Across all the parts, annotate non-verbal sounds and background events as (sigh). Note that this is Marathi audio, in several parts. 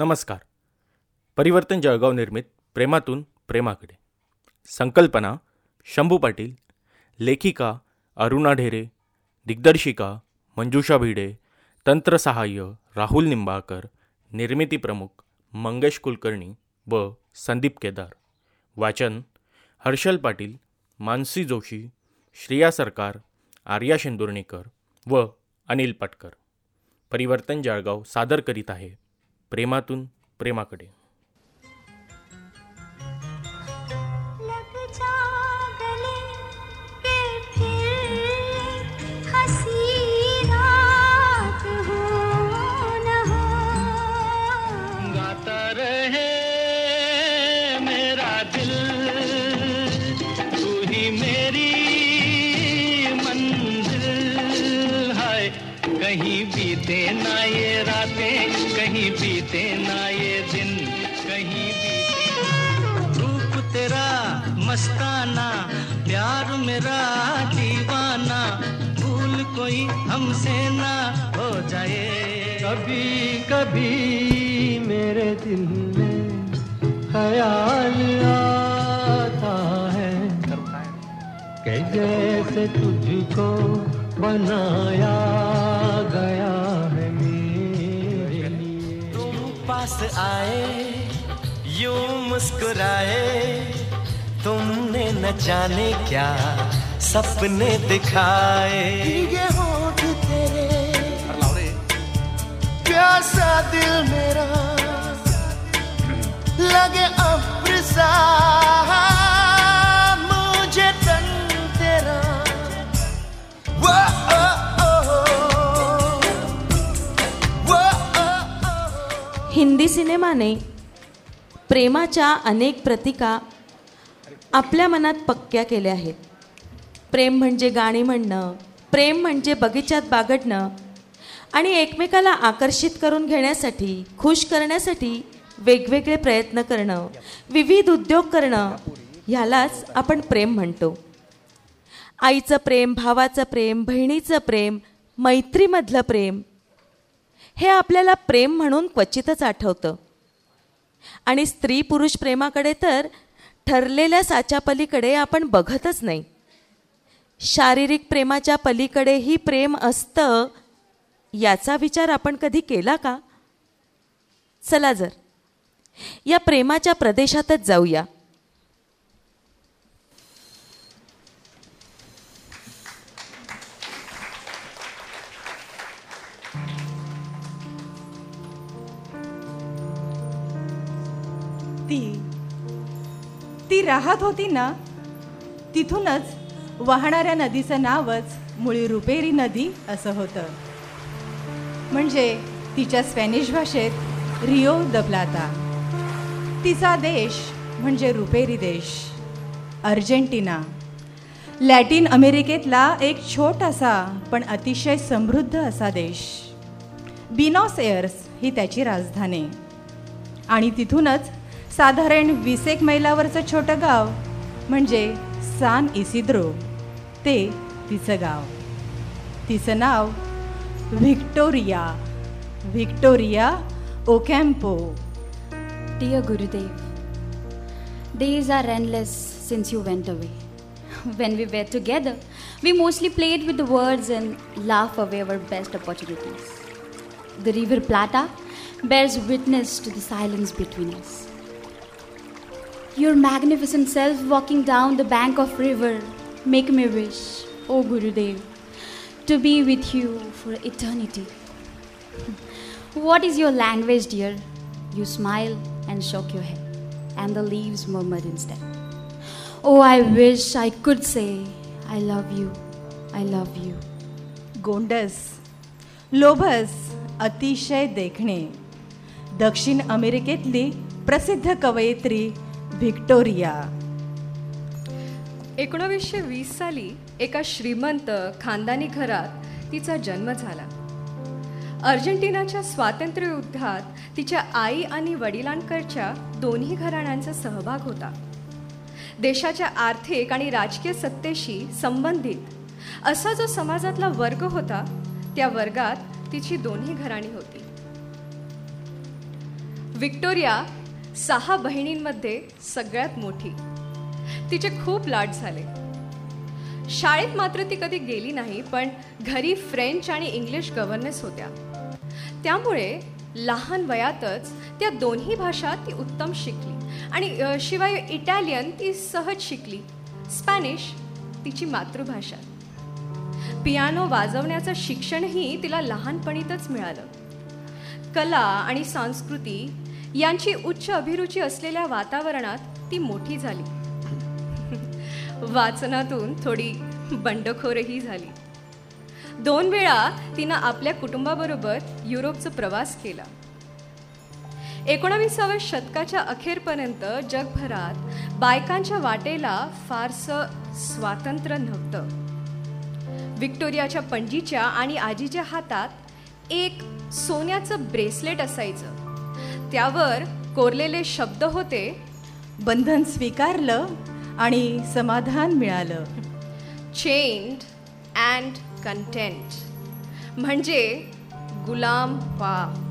नमस्कार. परिवर्तन जळगाव निर्मित प्रेमातून प्रेमाकडे. संकल्पना शंभू पाटील. लेखिका अरुणा ढेरे. दिग्दर्शिका मंजुषा भिडे. तंत्रसहाय्य राहुल निंबाळकर. निर्मिती प्रमुख मंगेश कुलकर्णी व संदीप केदार. वाचन हर्षल पाटील मानसी जोशी श्रेया सरकार आर्या शेंदुर्णीकर व अनिल पटकर. परिवर्तन जळगाव सादर करीत आहे. प्रेमातून प्रेमाकडे. कहीं बीते ना ये रातें कहीं बीते ना ये दिन, कहीं बीते रूप तेरा मस्ताना, प्यार मेरा दीवाना। भूल कोई हमसे ना हो जाए। कभी कभी मेरे दिल में ख्याल आता है कि जैसे तुझको बनाया गया पास आए यूँ मुस्कुराए तुमने न जाने क्या सपने दिखाए। ये होठ तेरे प्यासा दिल मेरा। सिनेमाने प्रेमाच्या अनेक प्रतिका आपल्या मनात पक्क्या केल्या आहेत. प्रेम म्हणजे गाणी म्हणणं प्रेम म्हणजे बगीच्यात बागडणं आणि एकमेकाला आकर्षित करून घेण्यासाठी खुश करण्यासाठी वेगवेगळे प्रयत्न करणं विविध उद्योग करणं ह्यालाच आपण प्रेम म्हणतो. आईचं प्रेम भावाचं प्रेम बहिणीचं प्रेम मैत्रीमधलं प्रेम हे आपल्याला प्रेम म्हणून क्वचितच आठवतं. आणि स्त्री पुरुष प्रेमाकडे तर ठरलेल्या साच्या पलीकडे आपण बघतच नाही. शारीरिक प्रेमाच्या पलीकडेही प्रेम असतं याचा विचार आपण कधी केला का? चला जर या प्रेमाच्या प्रदेशातच जाऊया. ती ती राहत होती ना तिथूनच वाहणाऱ्या नदीचं नावच मुळी रुपेरी नदी असं होतं. म्हणजे तिच्या स्पॅनिश भाषेत रिओ दबलाता तिचा देश म्हणजे रुपेरी देश अर्जेंटिना. लॅटिन अमेरिकेतला एक छोटासा पण अतिशय समृद्ध असा देश. बिनॉस एअर्स ही त्याची राजधानी. आणि तिथूनच साधारण वीस एक मैलावरचं छोटं गाव म्हणजे सान इसिद्रो. ते तिचं गाव. तिचं नाव Victoria. Victoria Ocampo. Dear Gurudev days are rainless since you went away when we met together we mostly played with words and laugh away our best opportunities the river Plata bears witness to the silence between us Your magnificent self walking down the bank of river make me wish, O Gurudev, to be with you for eternity. What is your language, dear? You smile and shook your head, and the leaves murmured instead. Oh, I wish I could say, I love you, I love you. गोंडस लोभस अतिशय देखणे दक्षिण अमेरिकेतली प्रसिद्ध कवयित्री व्हिक्टोरिया एकोणावीसशे वीस साली एका श्रीमंत खानदानी घरात तिचा जन्म झाला. अर्जेंटिनाच्या स्वातंत्र्ययुद्धात तिच्या आई आणि वडिलांकडच्या दोन्ही घराण्यांचा सहभाग होता. देशाच्या आर्थिक आणि राजकीय सत्तेशी संबंधित असा जो समाजातला वर्ग होता त्या वर्गात तिची दोन्ही घराणी होती. विक्टोरिया सहा बहिणींमध्ये सगळ्यात मोठी. तिचे खूप लाड झाले. शाळेत मात्र ती कधी गेली नाही पण घरी फ्रेंच आणि इंग्लिश गव्हर्नेस होत्या. त्यामुळे लहान वयातच त्या दोन्ही भाषा ती उत्तम शिकली आणि शिवाय इटालियन ती सहज शिकली. स्पॅनिश तिची मातृभाषा. पियानो वाजवण्याचं शिक्षणही तिला लहानपणीतच मिळालं. कला आणि संस्कृती यांची उच्च अभिरुची असलेल्या वातावरणात ती मोठी झाली. वाचनातून थोडी बंडखोरही झाली. दोन वेळा तिनं आपल्या कुटुंबाबरोबर युरोपचा प्रवास केला. एकोणावीसाव्या शतकाच्या अखेरपर्यंत जगभरात बायकांच्या वाटेला फारसं स्वातंत्र्य नव्हतं. विक्टोरियाच्या पणजीच्या आणि आजीच्या हातात एक सोन्याचं ब्रेसलेट असायचं. त्यावर कोरलेले शब्द होते बंधन स्वीकारलं आणि समाधान मिळालं. चेंड अँड कंटेंट म्हणजे गुलाम व्हा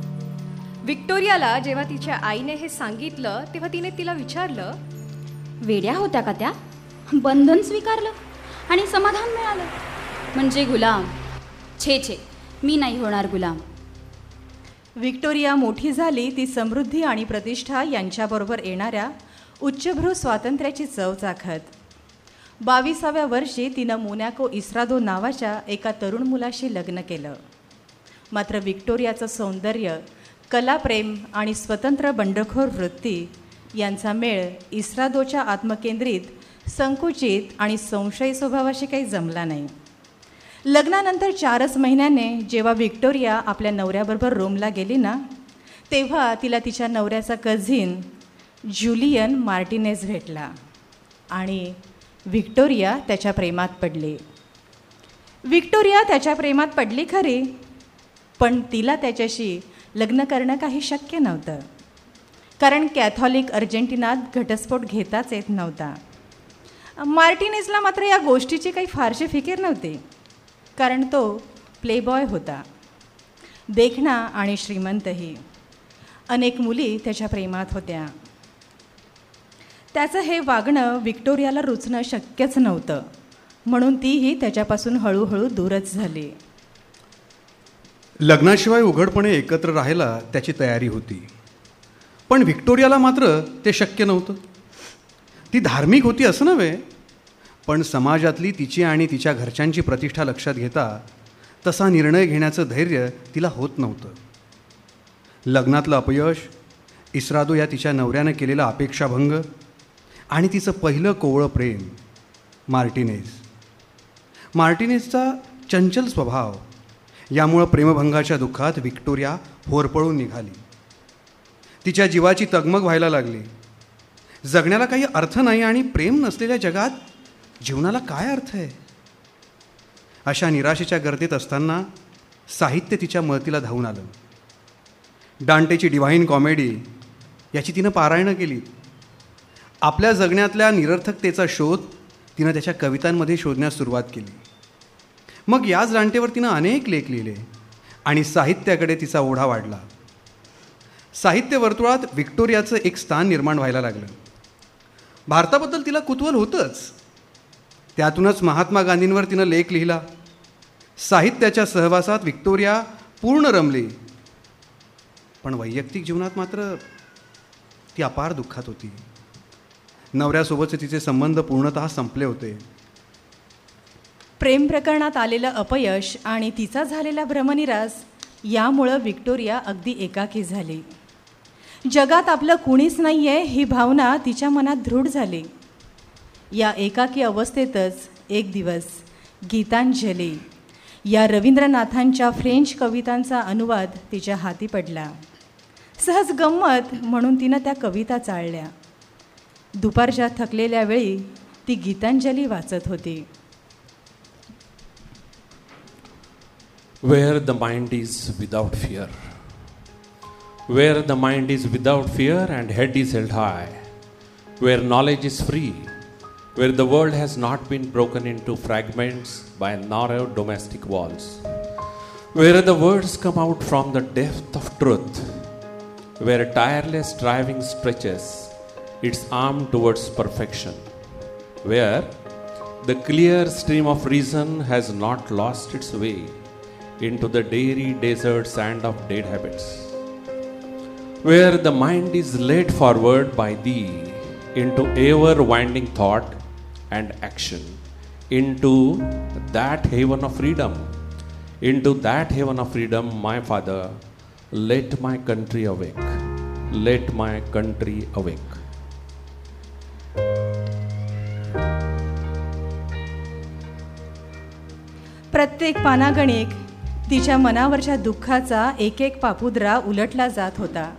विक्टोरियाला जेव्हा तिच्या आईने हे सांगितलं तेव्हा तिने तिला विचारलं वेड्या होत्या का त्या? बंधन स्वीकारलं आणि समाधान मिळालं. म्हणजे गुलाम. छे छे. मी नाही होणार गुलाम. व्हिक्टोरिया मोठी झाली ती समृद्धी आणि प्रतिष्ठा यांच्याबरोबर येणाऱ्या उच्चभ्रू स्वातंत्र्याची चव चाखत. बावीसाव्या वर्षी तिनं मोनॅको इस्रादो नावाच्या एका तरुण मुलाशी लग्न केलं. मात्र व्हिक्टोरियाचं सौंदर्य कलाप्रेम आणि स्वतंत्र बंडखोर वृत्ती यांचा मेळ इस्रादोच्या आत्मकेंद्रित संकुचित आणि संशयी स्वभावाशी काही जमला नाही. लग्नानंतर चारच महिन्याने जेव्हा व्हिक्टोरिया आपल्या नवऱ्याबरोबर रोमला गेली ना तेव्हा तिला तिच्या नवऱ्याचा कझिन ज्युलियन मार्टिनेज भेटला आणि व्हिक्टोरिया त्याच्या प्रेमात पडली. व्हिक्टोरिया त्याच्या प्रेमात पडली खरी पण तिला त्याच्याशी लग्न करणं काही शक्य नव्हतं. कारण कॅथॉलिक अर्जेंटिनात घटस्फोट घेताच येत नव्हता. मार्टिनेजला मात्र या गोष्टीची काही फारशी फिकीर नव्हती. कारण तो प्लेबॉय होता. देखणा आणि श्रीमंतही. अनेक मुली त्याच्या प्रेमात होत्या. त्याचं हे वागणं व्हिक्टोरियाला रुचणं शक्यच नव्हतं. म्हणून तीही त्याच्यापासून हळूहळू दूरच झाली. लग्नाशिवाय उघडपणे एकत्र राहायला त्याची तयारी होती. पण व्हिक्टोरियाला मात्र ते शक्य नव्हतं. ती धार्मिक होती असं नव्हे पण समाजातली तिची आणि तिच्या घरच्यांची प्रतिष्ठा लक्षात घेता तसा निर्णय घेण्याचं धैर्य तिला होत नव्हतं. लग्नातलं अपयश इस्रादो या तिच्या नवऱ्यानं केलेला अपेक्षाभंग आणि तिचं पहिलं कोवळं प्रेम मार्टिनेज मार्टिनेजचा चंचल स्वभाव यामुळं प्रेमभंगाच्या दुःखात व्हिक्टोरिया होरपळून निघाली. तिच्या जीवाची तगमग व्हायला लागली. जगण्याला काही अर्थ नाही आणि प्रेम नसलेल्या जगात जीवनाला काय अर्थ आहे? अशा निराशेच्या गर्दीत असताना साहित्य तिच्या मळतीला धावून आलं. डांटेची डिव्हाइन कॉमेडी याची तिनं पारायणं केली. आपल्या जगण्यातल्या निरर्थकतेचा शोध तिनं त्याच्या कवितांमध्ये शोधण्यास सुरुवात केली. मग याच रांटेवर तिनं अनेक लेख लिहिले आणि साहित्याकडे तिचा ओढा वाढला. साहित्य वर्तुळात व्हिक्टोरियाचं एक स्थान निर्माण व्हायला लागलं. भारताबद्दल तिला कुतूहल होतंच. त्यातूनच महात्मा गांधींवर तिनं लेख लिहिला. साहित्याच्या सहवासात विक्टोरिया पूर्ण रमली. पण वैयक्तिक जीवनात मात्र ती अपार दुःखात होती. नवऱ्यासोबतचे तिचे संबंध पूर्णतः संपले होते. प्रेम प्रकरणात आलेलं अपयश आणि तिचा झालेला भ्रमनिरास यामुळं विक्टोरिया अगदी एकाकी झाली. जगात आपलं कुणीच नाही आहे ही भावना तिच्या मनात दृढ झाली. या एकाकी अवस्थेतच एक दिवस गीतांजली. या रवींद्रनाथांच्या फ्रेंच कवितांचा अनुवाद तिच्या हाती पडला. सहज गंमत म्हणून तिनं त्या कविता चाळल्या. दुपारच्या थकलेल्या वेळी ती गीतांजली वाचत होती. Where the mind is without fear where the mind is without fear and head is held high where knowledge is free where the world has not been broken into fragments by narrow domestic walls, where the words come out from the depth of truth, where tireless striving stretches its arm towards perfection, where the clear stream of reason has not lost its way into the dairy desert sand of dead habits, where the mind is led forward by thee into ever winding thought and action, into that haven of freedom. Into that haven of freedom, my Father, let my country awake. Let my country awake. प्रत्येक पानागणिक तिच्या मनावरच्या दुःखाचा एक एक पापुद्रा उलटला जात होता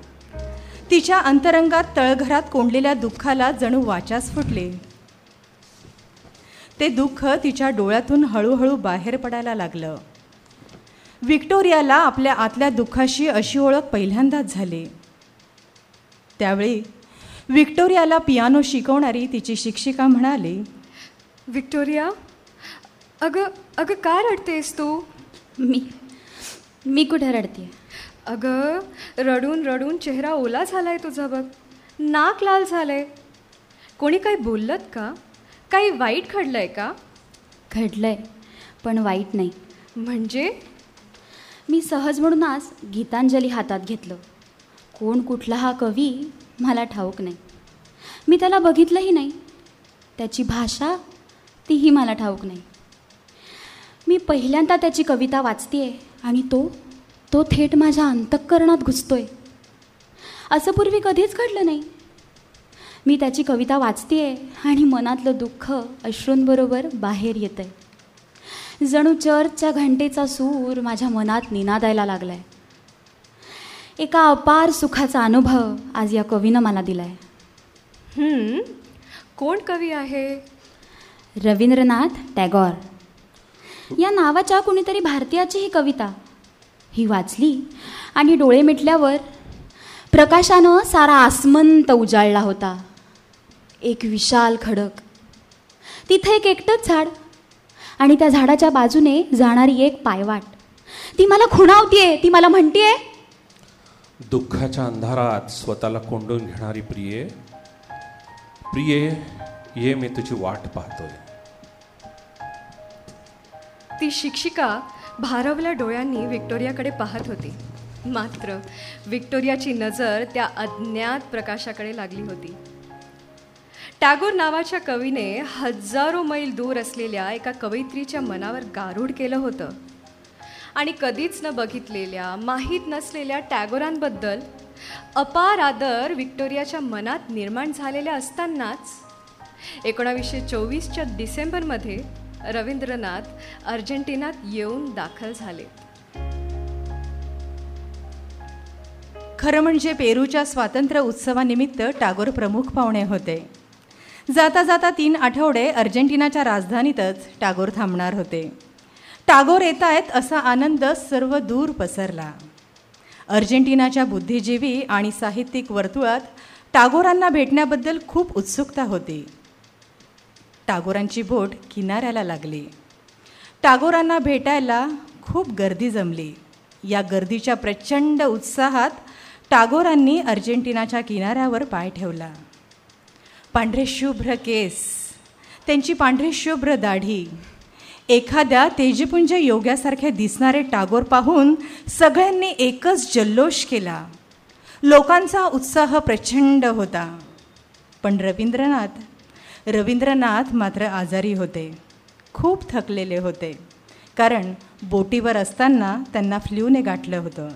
तिच्या अंतरंगात तळघरात कोंडलेल्या दुःखाला जणू वाचाच फुटले ते दुःख तिच्या डोळ्यातून हळूहळू बाहेर पडायला लागलं. व्हिक्टोरियाला आपल्या आतल्या दुःखाशी अशी ओळख पहिल्यांदाच झाली. त्यावेळी व्हिक्टोरियाला पियानो शिकवणारी तिची शिक्षिका म्हणाली व्हिक्टोरिया अगं अगं काय रडतेस तू? मी मी कुठे रडते अगं रडून रडून चेहरा ओला झालाय तुझा बघ. नाक लाल झालंय. कोणी काही बोललत का? काही वाईट घडलंय का? घडलंय पण वाईट नाही. म्हणजे? मी सहज म्हणून आज गीतांजली हातात घेतलं. कोण कुठला हा कवी मला ठाऊक नाही. मी त्याला बघितलंही नाही. त्याची भाषा तीही मला ठाऊक नाही. मी पहिल्यांदा त्याची कविता वाचतेय आणि तो तो थेट माझ्या अंतःकरणात घुसतोय. असं पूर्वी कधीच घडलं नाही. मी त्याची कविता वाचतेय आणि मनातलं दुःख अश्रूंबरोबर बाहेर येतंय. जणू चर्चच्या घंटेचा सूर माझ्या मनात निनादायला लागलाय. एका अपार सुखाचा अनुभव आज या कवीनं मला दिलाय. हम्म, कोण कवी आहे? रवींद्रनाथ टॅगॉर. या नावाच्या कुणीतरी भारतीयाची ही कविता. ही वाचली आणि डोळे मिटल्यावर प्रकाशानं सारा आसमंत उजाळला होता. एक विशाल खडक. तिथे एक एकटंच झाड आणि त्या झाडाच्या बाजूने जाणारी एक पायवाट. ती मला खुणावतीये ती मला म्हणतीये दुःखाच्या अंधारात स्वतःला कोंडून घेणारी प्रिये प्रिये ये मी तुझी वाट पाहतोय. ती शिक्षिका भारवल्या डोळ्यांनी व्हिक्टोरियाकडे पाहत होती. मात्र व्हिक्टोरियाची नजर त्या अज्ञात प्रकाशाकडे लागली होती. टागोर नावाच्या कवीने हजारो मैल दूर असलेल्या एका कवयित्रीच्या मनावर गारूड केलं होतं. आणि कधीच न बघितलेल्या माहीत नसलेल्या टॅगोरांबद्दल अपार आदर व्हिक्टोरियाच्या मनात निर्माण झालेल्या असतानाच एकोणावीसशे चोवीसच्या डिसेंबरमध्ये रवींद्रनाथ अर्जेंटिनात येऊन दाखल झाले. खरं म्हणजे पेरूच्या स्वातंत्र्य उत्सवानिमित्त टागोर प्रमुख पाहुणे होते. जाता जाता तीन आठवडे अर्जेंटिनाच्या राजधानीतच टागोर थांबणार होते. टागोर येत आहेत असा आनंद सर्व दूर पसरला. अर्जेंटिनाच्या बुद्धिजीवी आणि साहित्यिक वर्तुळात टागोरांना भेटण्याबद्दल खूप उत्सुकता होती. टागोरांची बोट किनाऱ्याला लागली. टागोरांना भेटायला खूप गर्दी जमली. या गर्दीच्या प्रचंड उत्साहात टागोरांनी अर्जेंटिनाच्या किनाऱ्यावर पाय ठेवला. पांढरे शुभ्र केस त्यांची पांढरी शुभ्र दाढी एखाद्या तेजपुंज योग्यासारखे दिसणारे टागोर पाहून सगळ्यांनी एकच जल्लोष केला. लोकांचा उत्साह प्रचंड होता. पण रवींद्रनाथ रवींद्रनाथ मात्र आजारी होते. खूप थकलेले होते. कारण बोटीवर असताना त्यांना फ्ल्यूने गाठलं होतं.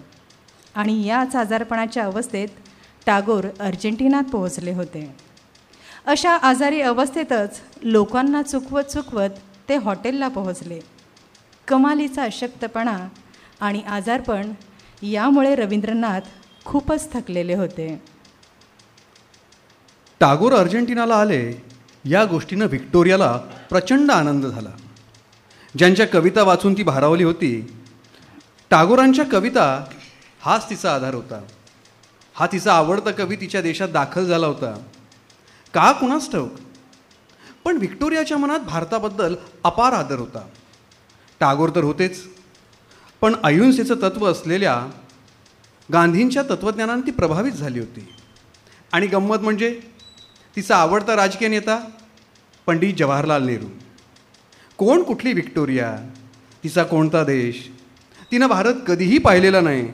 आणि याच आजारपणाच्या अवस्थेत टागोर अर्जेंटिनात पोहोचले होते. अशा आजारी अवस्थेतच लोकांना चुकवत चुकवत ते हॉटेलला पोहोचले. कमालीचा अशक्तपणा आणि आजारपण यामुळे रवींद्रनाथ खूपच थकलेले होते. टागोर अर्जेंटिनाला आले या गोष्टीनं व्हिक्टोरियाला प्रचंड आनंद झाला. ज्यांच्या कविता वाचून ती भारावली होती टागोरांच्या कविता हाच तिचा आधार होता. हा तिचा आवडता कवी तिच्या देशात दाखल झाला होता. का कुणास ठाऊक? पण व्हिक्टोरियाच्या मनात भारताबद्दल अपार आदर होता. टागोर तर होतेच. पण अहिंसेचं तत्त्व असलेल्या गांधींच्या तत्त्वज्ञानानं ती प्रभावित झाली होती. आणि गंमत म्हणजे तिचा आवडता राजकीय नेता पंडित जवाहरलाल नेहरू. कोण कुठली व्हिक्टोरिया? तिचा कोणता देश? तिनं भारत कधीही पाहिलेला नाही.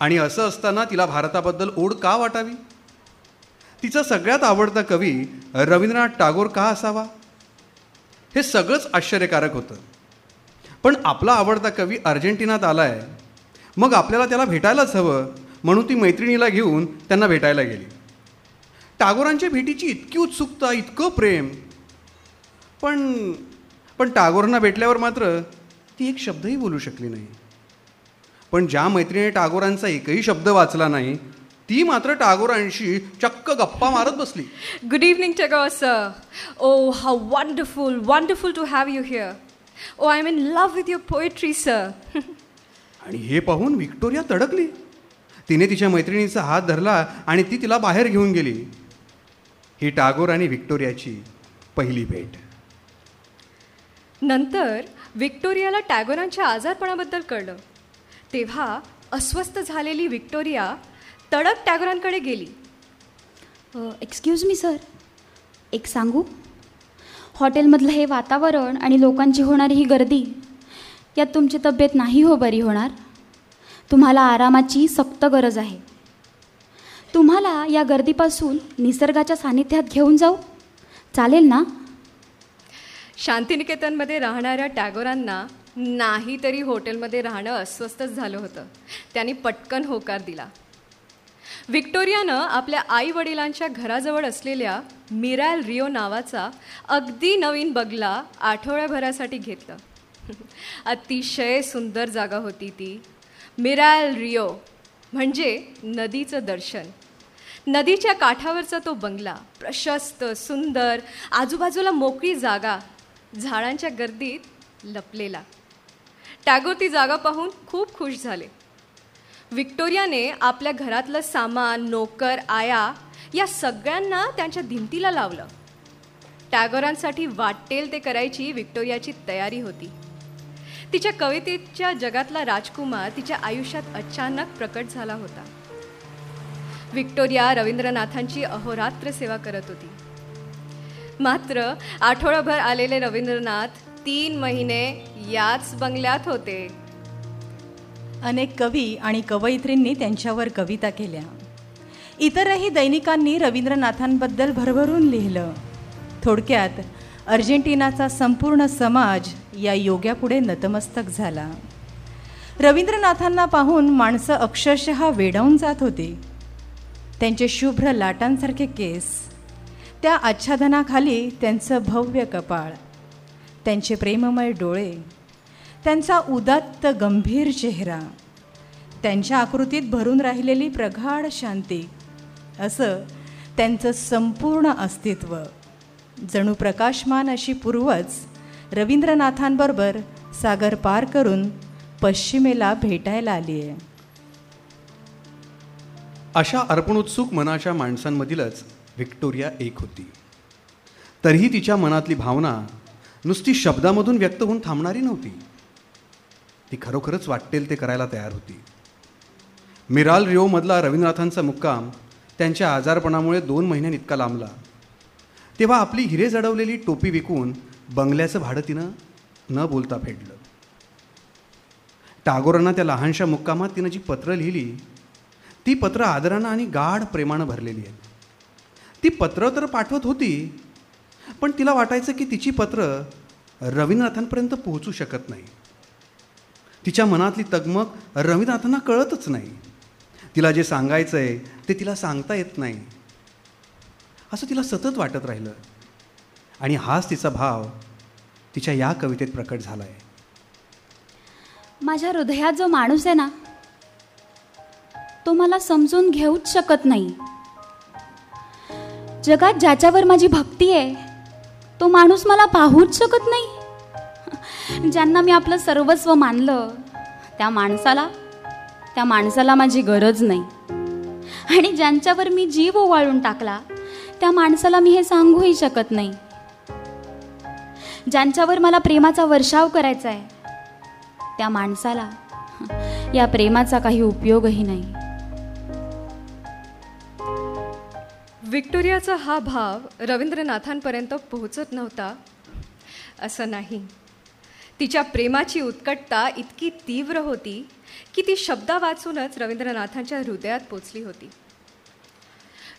आणि असं असताना तिला भारताबद्दल ओढ का वाटावी? तिचा सगळ्यात आवडता कवी रवींद्रनाथ टागोर का असावा? हे सगळंच आश्चर्यकारक होतं. पण आपला आवडता कवी अर्जेंटिनात आला आहे मग आपल्याला त्याला भेटायलाच हवं म्हणून ती मैत्रिणीला घेऊन त्यांना भेटायला गेली. टागोरांच्या भेटीची इतकी उत्सुकता इतकं प्रेम. पण पण टागोरांना भेटल्यावर मात्र ती एक शब्दही बोलू शकली नाही. पण ज्या मैत्रिणीने टागोरांचा एकही शब्द वाचला नाही ती मात्र टागोरांशी चक्क गप्पा मारत बसली Good evening, Tagore, sir. Oh, how wonderful, wonderful to have you here. Oh, I'm in love with your poetry, sir. (laughs) आणि हे पाहून व्हिक्टोरिया तडकली तिने तिच्या मैत्रिणीचा हात धरला आणि ती तिला बाहेर घेऊन गेली ही टागोर आणि व्हिक्टोरियाची पहिली भेट नंतर व्हिक्टोरियाला टॅगोरांच्या आजारपणाबद्दल कळलं तेव्हा अस्वस्थ झालेली व्हिक्टोरिया तडक टॅगोरांकडे गेली. एक्सक्यूज मी सर एक सांगू? हॉटेलमधलं हे वातावरण आणि लोकांची होणारी ही गर्दी यात तुमची तब्येत नाही हो बरी होणार? तुम्हाला आरामाची सक्त गरज आहे. तुम्हाला या गर्दीपासून निसर्गाच्या सानिध्यात घेऊन जाऊ? चालेल ना? शांतिनिकेतनमध्ये राहणाऱ्या टॅगोरांना नाही तरी हॉटेलमध्ये राहणं अस्वस्थच झालं होतं. त्यांनी पटकन होकार दिला. व्हिक्टोरियानं आपल्या आई वडिलांच्या घराजवळ असलेल्या मिरॅल रिओ नावाचा अगदी नवीन बगला आठवड्याभरासाठी घेतलं. (laughs) अतिशय सुंदर जागा होती ती. मिरॅल रिओ म्हणजे नदीचं दर्शन. नदीच्या काठावरचा तो बंगला प्रशस्त सुंदर आजूबाजूला मोकळी जागा झाडांच्या गर्दीत लपलेला. टॅगोर ती जागा पाहून खूप खुश झाले. व्हिक्टोरियाने आपल्या घरातलं सामान नोकर आया या सगळ्यांना त्यांच्या भिंतीला लावलं. टॅगोरांसाठी वाटेल ते करायची विक्टोरियाची तयारी होती. तिच्या कवितेच्या जगातला राजकुमार तिच्या आयुष्यात अचानक प्रकट झाला होता. व्हिक्टोरिया रवींद्रनाथांची अहोरात्र सेवा करत होती. मात्र आठवडाभर आलेले रवींद्रनाथ तीन महिने याच बंगल्यात होते. अनेक कवी आणि कवयित्रींनी त्यांच्यावर कविता केल्या. इतरही दैनिकांनी रवींद्रनाथांबद्दल भरभरून लिहिलं. थोडक्यात अर्जेंटिनाचा संपूर्ण समाज या योग्यापुढे नतमस्तक झाला. रवींद्रनाथांना पाहून माणसं अक्षरशः वेडावून जात होती. त्यांचे शुभ्र लाटांसारखे केस त्या आच्छादनाखाली त्यांचं भव्य कपाळ त्यांचे प्रेममय डोळे त्यांचा उदात्त गंभीर चेहरा त्यांच्या आकृतीत भरून राहिलेली प्रगाढ शांती असं त्यांचं संपूर्ण अस्तित्व. जणू प्रकाशमान अशी पूर्वच रवींद्रनाथांबरोबर सागर पार करून पश्चिमेला भेटायला आली आहे अशा अर्पणोत्सुक मनाच्या माणसांमधीलच व्हिक्टोरिया एक होती. तरीही तिच्या मनातली भावना नुसती शब्दामधून व्यक्त होऊन थांबणारी नव्हती. ती खरोखरच वाटेल ते करायला तयार होती. मिराल रिओमधला रवींद्रनाथांचा मुक्काम त्यांच्या आजारपणामुळे दोन महिन्यात इतका लांबला. तेव्हा आपली हिरे जडवलेली टोपी विकून बंगल्याचं भाडं तिनं न बोलता फेडलं. टागोरांना त्या लहानशा मुक्कामात तिनं जी पत्रं लिहिली ती पत्र आदरानं आणि गाढ प्रेमानं भरलेली आहेत. ती पत्र तर पाठवत होती पण तिला वाटायचं की तिची पत्र रवींद्रनाथांपर्यंत पोहोचू शकत नाही. तिच्या मनातली तगमग रवीनाथांना कळतच नाही. तिला जे सांगायचं आहे ते तिला सांगता येत नाही. असं तिला सतत वाटत राहिलं. आणि हाच तिचा भाव तिच्या या कवितेत प्रकट झाला आहे माझ्या हृदयात जो माणूस आहे ना तो मला समजून घेऊच शकत नाही. जगात ज्याच्यावर माझी भक्ती आहे तो माणूस मला पाहूच शकत नाही. ज्यांना मी आपलं सर्वस्व मानलं त्या माणसाला त्या माणसाला माझी गरज नाही. आणि ज्यांच्यावर मी जीव ओवाळून टाकला त्या माणसाला मी हे सांगूही शकत नाही. ज्यांच्यावर मला प्रेमाचा वर्षाव करायचा आहे त्या माणसाला या प्रेमाचा काही उपयोगही नाही. विक्टोरियाचा हा भाव रवींद्रनाथांपर्यंत पोहोचत नव्हता असं नाही. तिच्या प्रेमाची उत्कटता इतकी तीव्र होती की ती शब्दा वाचूनच रवींद्रनाथांच्या हृदयात पोचली होती.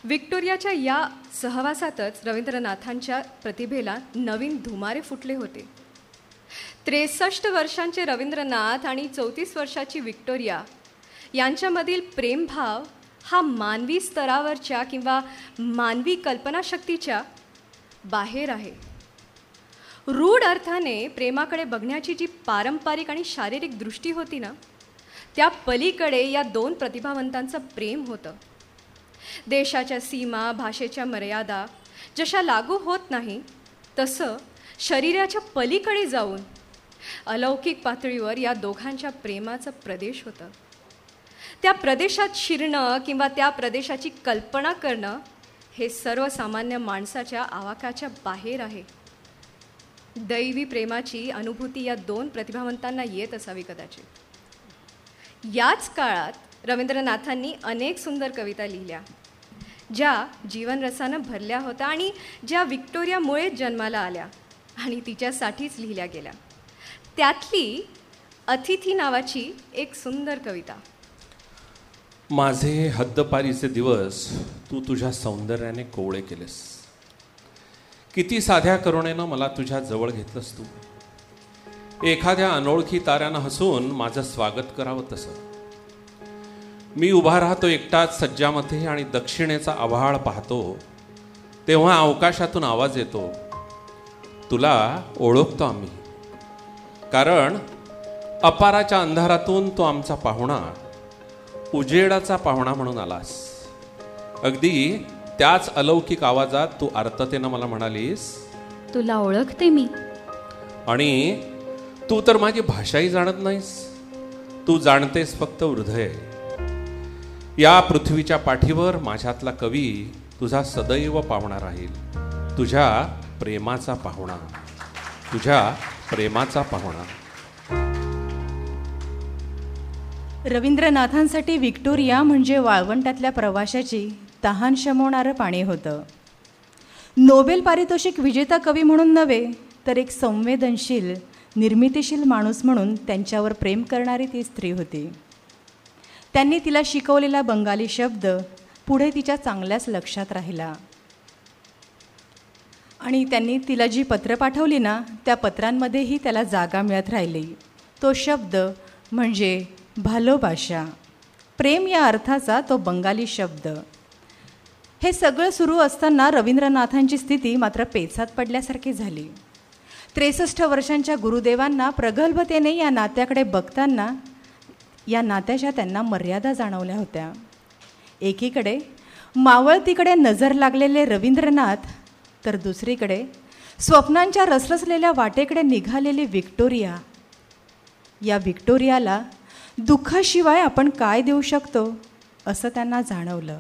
विक्टोरियाच्या या सहवासातच रवींद्रनाथांच्या प्रतिभेला नवीन धुमारे फुटले होते. त्रेसष्ट वर्षांचे रवींद्रनाथ आणि चौतीस वर्षाची विक्टोरिया यांच्यामधील प्रेमभाव हा मानवी स्तरावरच्या किंवा मानवी कल्पनाशक्तीच्या बाहेर आहे. रूढ अर्थाने प्रेमाकडे बघण्याची जी पारंपरिक आणि शारीरिक दृष्टी होती ना त्या पलीकडे या दोन प्रतिभावंतांचं प्रेम होतं. देशाच्या सीमा भाषेच्या मर्यादा जशा लागू होत नाही तसं शरीराच्या पलीकडे जाऊन अलौकिक पातळीवर या दोघांच्या प्रेमाचं प्रदेश होतं. त्या प्रदेशात शिरणं किंवा त्या प्रदेशाची कल्पना करणं हे सर्वसामान्य माणसाच्या आवाकाच्या बाहेर आहे. दैवी प्रेमाची अनुभूती या दोन प्रतिभावंतांना येत असावी कदाचित. याच काळात रवींद्रनाथांनी अनेक सुंदर कविता लिहिल्या ज्या जीवनरसानं भरल्या होत्या आणि ज्या व्हिक्टोरियामुळेच जन्माला आल्या आणि तिच्यासाठीच लिहिल्या गेल्या. त्यातली अतिथी नावाची एक सुंदर कविता. माझे हद्दपारीचे दिवस तू तुझ्या सौंदर्याने कोवळे केलेस. किती साध्या करुणेनं मला तुझ्या जवळ घेतलंस तू. एखाद्या अनोळखी ताऱ्यानं हसून माझं स्वागत करावं तसं. मी उभा राहतो एकटाच सज्जामध्ये आणि दक्षिणेचा आभाळ पाहतो. तेव्हा अवकाशातून आवाज येतो तुला ओळखतो आम्ही. कारण अपाराच्या अंधारातून तो आमचा पाहुणा उजेडाचा पाहुणा म्हणून आलास. अगदी त्याच अलौकिक आवाजात तू आर्ततेनं मला म्हणालीस. तुला ओळखते मी. आणि तू तर माझी भाषाही जाणत नाहीस. तू जाणतेस फक्त हृदय. या पृथ्वीच्या पाठीवर माझ्यातला कवी तुझा सदैव पाहुणा राहील. तुझ्या प्रेमाचा पाहुणा. तुझ्या प्रेमाचा पाहुणा. रवींद्रनाथांसाठी व्हिक्टोरिया म्हणजे वाळवंटातल्या प्रवाशाची तहान शमवणारं पाणी होतं. नोबेल पारितोषिक विजेता कवी म्हणून नव्हे तर एक संवेदनशील निर्मितीशील माणूस म्हणून त्यांच्यावर प्रेम करणारी ती स्त्री होती. त्यांनी तिला शिकवलेला बंगाली शब्द पुढे तिच्या चांगल्याच लक्षात राहिला. आणि त्यांनी तिला जी पत्रं पाठवली ना त्या पत्रांमध्येही त्याला जागा मिळत राहिली. तो शब्द म्हणजे भालोबाशा प्रेम या अर्थाचा तो बंगाली शब्द. हे सगळं सुरू असताना रवींद्रनाथांची स्थिती मात्र पेचात पडल्यासारखी झाली. त्रेसष्ट वर्षांच्या गुरुदेवांना प्रगल्भतेने या नात्याकडे बघताना या नात्याच्या त्यांना मर्यादा जाणवल्या होत्या. एकीकडे मावळतीकडे नजर लागलेले रवींद्रनाथ तर दुसरीकडे स्वप्नांच्या रसरसलेल्या वाटेकडे निघालेली व्हिक्टोरिया या व्हिक्टोरियाला दुःखाशिवाय आपण काय देऊ शकतो असं त्यांना जाणवलं.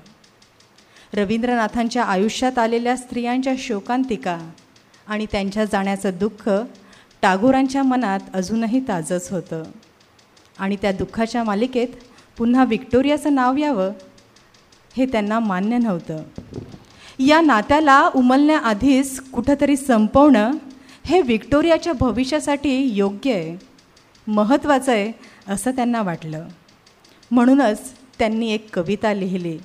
रवींद्रनाथांच्या आयुष्यात आलेल्या स्त्रियांच्या शोकांतिका आणि त्यांच्या जाण्याचं दुःख टागोरांच्या मनात अजूनही ताजंच होतं. आणि त्या दुःखाच्या मालिकेत पुन्हा व्हिक्टोरियाचं नाव यावं हे त्यांना मान्य नव्हतं. या नात्याला उमलण्याआधीच कुठंतरी संपवणं हे व्हिक्टोरियाच्या भविष्यासाठी योग्य आहे महत्त्वाचं आहे असं त्यांना वाटलं. म्हणूनच त्यांनी एक कविता लिहिली.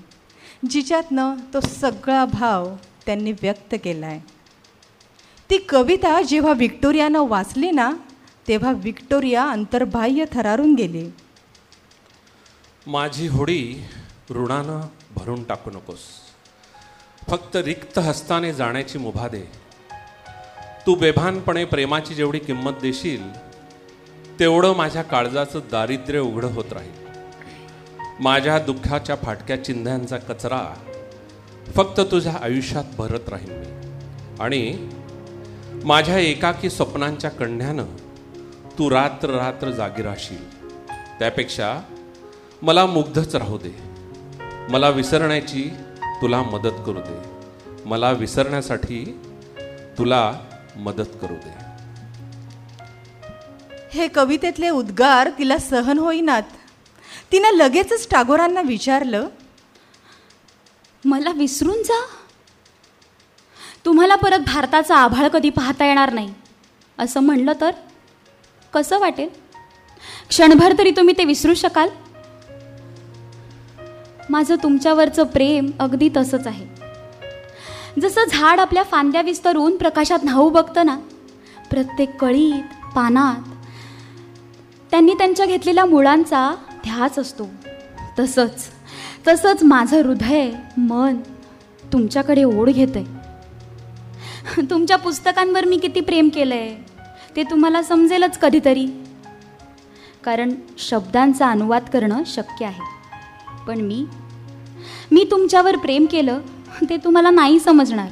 जिच्यातनं तो सगळा भाव त्यांनी व्यक्त केला आहे ती कविता जेव्हा विक्टोरियानं वाचली ना तेव्हा व्हिक्टोरिया अंतर्बाह्य थरारून गेली. माझी होडी ऋणानं भरून टाकू नकोस. फक्त रिक्त हस्ताने जाण्याची मुभा दे. तू बेभानपणे प्रेमाची जेवढी किंमत देशील तेवढं माझ्या काळजाचं दारिद्र्य उघडं होत राहील. माझ्या दुःखाच्या फाटक्या चिन्ह्यांचा कचरा फक्त तुझ्या आयुष्यात भरत राहील मी. आणि माझ्या एकाकी स्वप्नांच्या कण्ह्यानं तू रात्र रात्र जागी राहशील. त्यापेक्षा मला मुग्धच राहू दे. मला विसरण्याची तुला मदत करू दे. मला विसरण्यासाठी तुला मदत करू दे. हे कवितेतले उद्गार तिला सहन होईनात. तिनं लगेचच टागोरांना विचारलं मला विसरून जा. तुम्हाला परत भारताचा आभाळ कधी पाहता येणार नाही. असं म्हणलं तर कसं वाटेल? क्षणभर तरी तुम्ही ते विसरू शकाल? माझं तुमच्यावरचं प्रेम अगदी तसंच आहे. जसं झाड आपल्या फांद्या विस्तरून प्रकाशात न्हाऊ बघतं ना प्रत्येक कळीत पानात त्यांनी त्यांच्या घेतलेल्या मुळांचा ध्यास असतो. तसंच तसंच माझं हृदय मन तुमच्याकडे ओढ घेतंय. तुमच्या पुस्तकांवर मी किती प्रेम केलं आहे ते तुम्हाला समजेलच कधीतरी. कारण शब्दांचा अनुवाद करणं शक्य आहे. पण मी मी तुमच्यावर प्रेम केलं ते तुम्हाला नाही समजणार.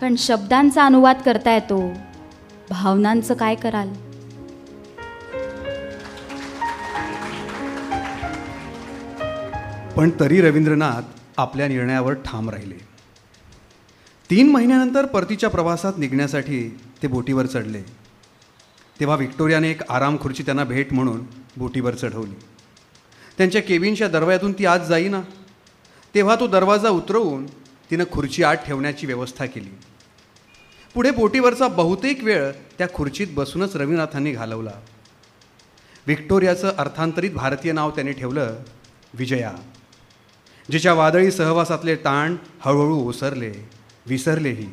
पण शब्दांचा अनुवाद करता येतो भावनांचं काय कराल? पण तरी रवींद्रनाथ आपल्या निर्णयावर ठाम राहिले. तीन महिन्यानंतर परतीच्या प्रवासात निघण्यासाठी ते बोटीवर चढले. तेव्हा व्हिक्टोरियाने एक आराम खुर्ची त्यांना भेट म्हणून बोटीवर चढवली. त्यांच्या केबिनच्या दरवाजातून ती आत जाईना. तेव्हा तो दरवाजा उतरवून तिनं खुर्ची आत ठेवण्याची व्यवस्था केली. पुढे बोटीवरचा बहुतेक वेळ त्या खुर्चीत बसूनच रवीनाथांनी घालवला. व्हिक्टोरियाचं अर्थांतरित भारतीय नाव त्याने ठेवलं विजया. जिच्या वादळी सहवासातले ताण हळूहळू ओसरले विसरलेही.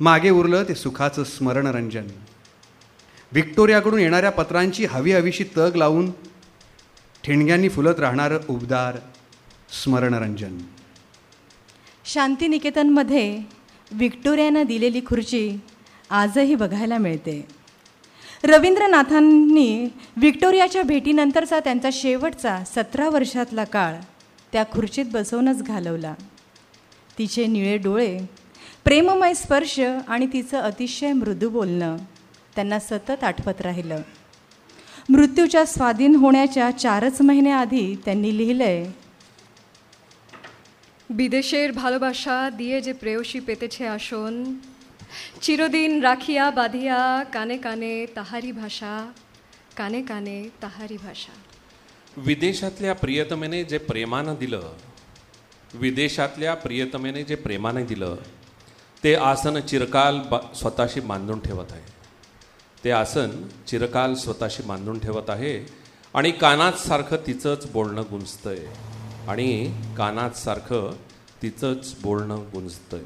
मागे उरलं ते सुखाचं स्मरणरंजन. व्हिक्टोरियाकडून येणाऱ्या पत्रांची हवी हवीशी तग लावून ठिणग्यांनी फुलत राहणारं उबदार स्मरणरंजन. शांतिनिकेतनमध्ये व्हिक्टोरियानं दिलेली खुर्ची आजही बघायला मिळते. रवींद्रनाथांनी व्हिक्टोरियाच्या भेटीनंतरचा त्यांचा शेवटचा सतरा वर्षातला काळ त्या खुर्चीत बसवूनच घालवला तिचे निळे डोळे प्रेममय स्पर्श आणि तिचं अतिशय मृदू बोलणं त्यांना सतत आठवत राहिलं मृत्यूच्या स्वाधीन होण्याच्या चारच महिन्याआधी त्यांनी लिहिलंय বিদেশের ভালোবাসা দিয়ে যে প্রেয়সী পেতেছে আসন চিরদিন রাখিয়া বাঁধিয়া কানে কানে তাহারি ভাষা কানে কানে তাহারি ভাষा विदेशातल्या प्रियतमेने जे प्रेमानं दिलं विदेशातल्या प्रियतमेने जे प्रेमाने दिलं ते आसन चिरकाल बा स्वतःशी बांधून ठेवत आहे. ते आसन चिरकाल स्वतःशी बांधून ठेवत आहे आणि कानात सारखं तिचंच बोलणं गुंजतंय. आणि कानात सारखं तिचंच बोलणं गुंजतंय.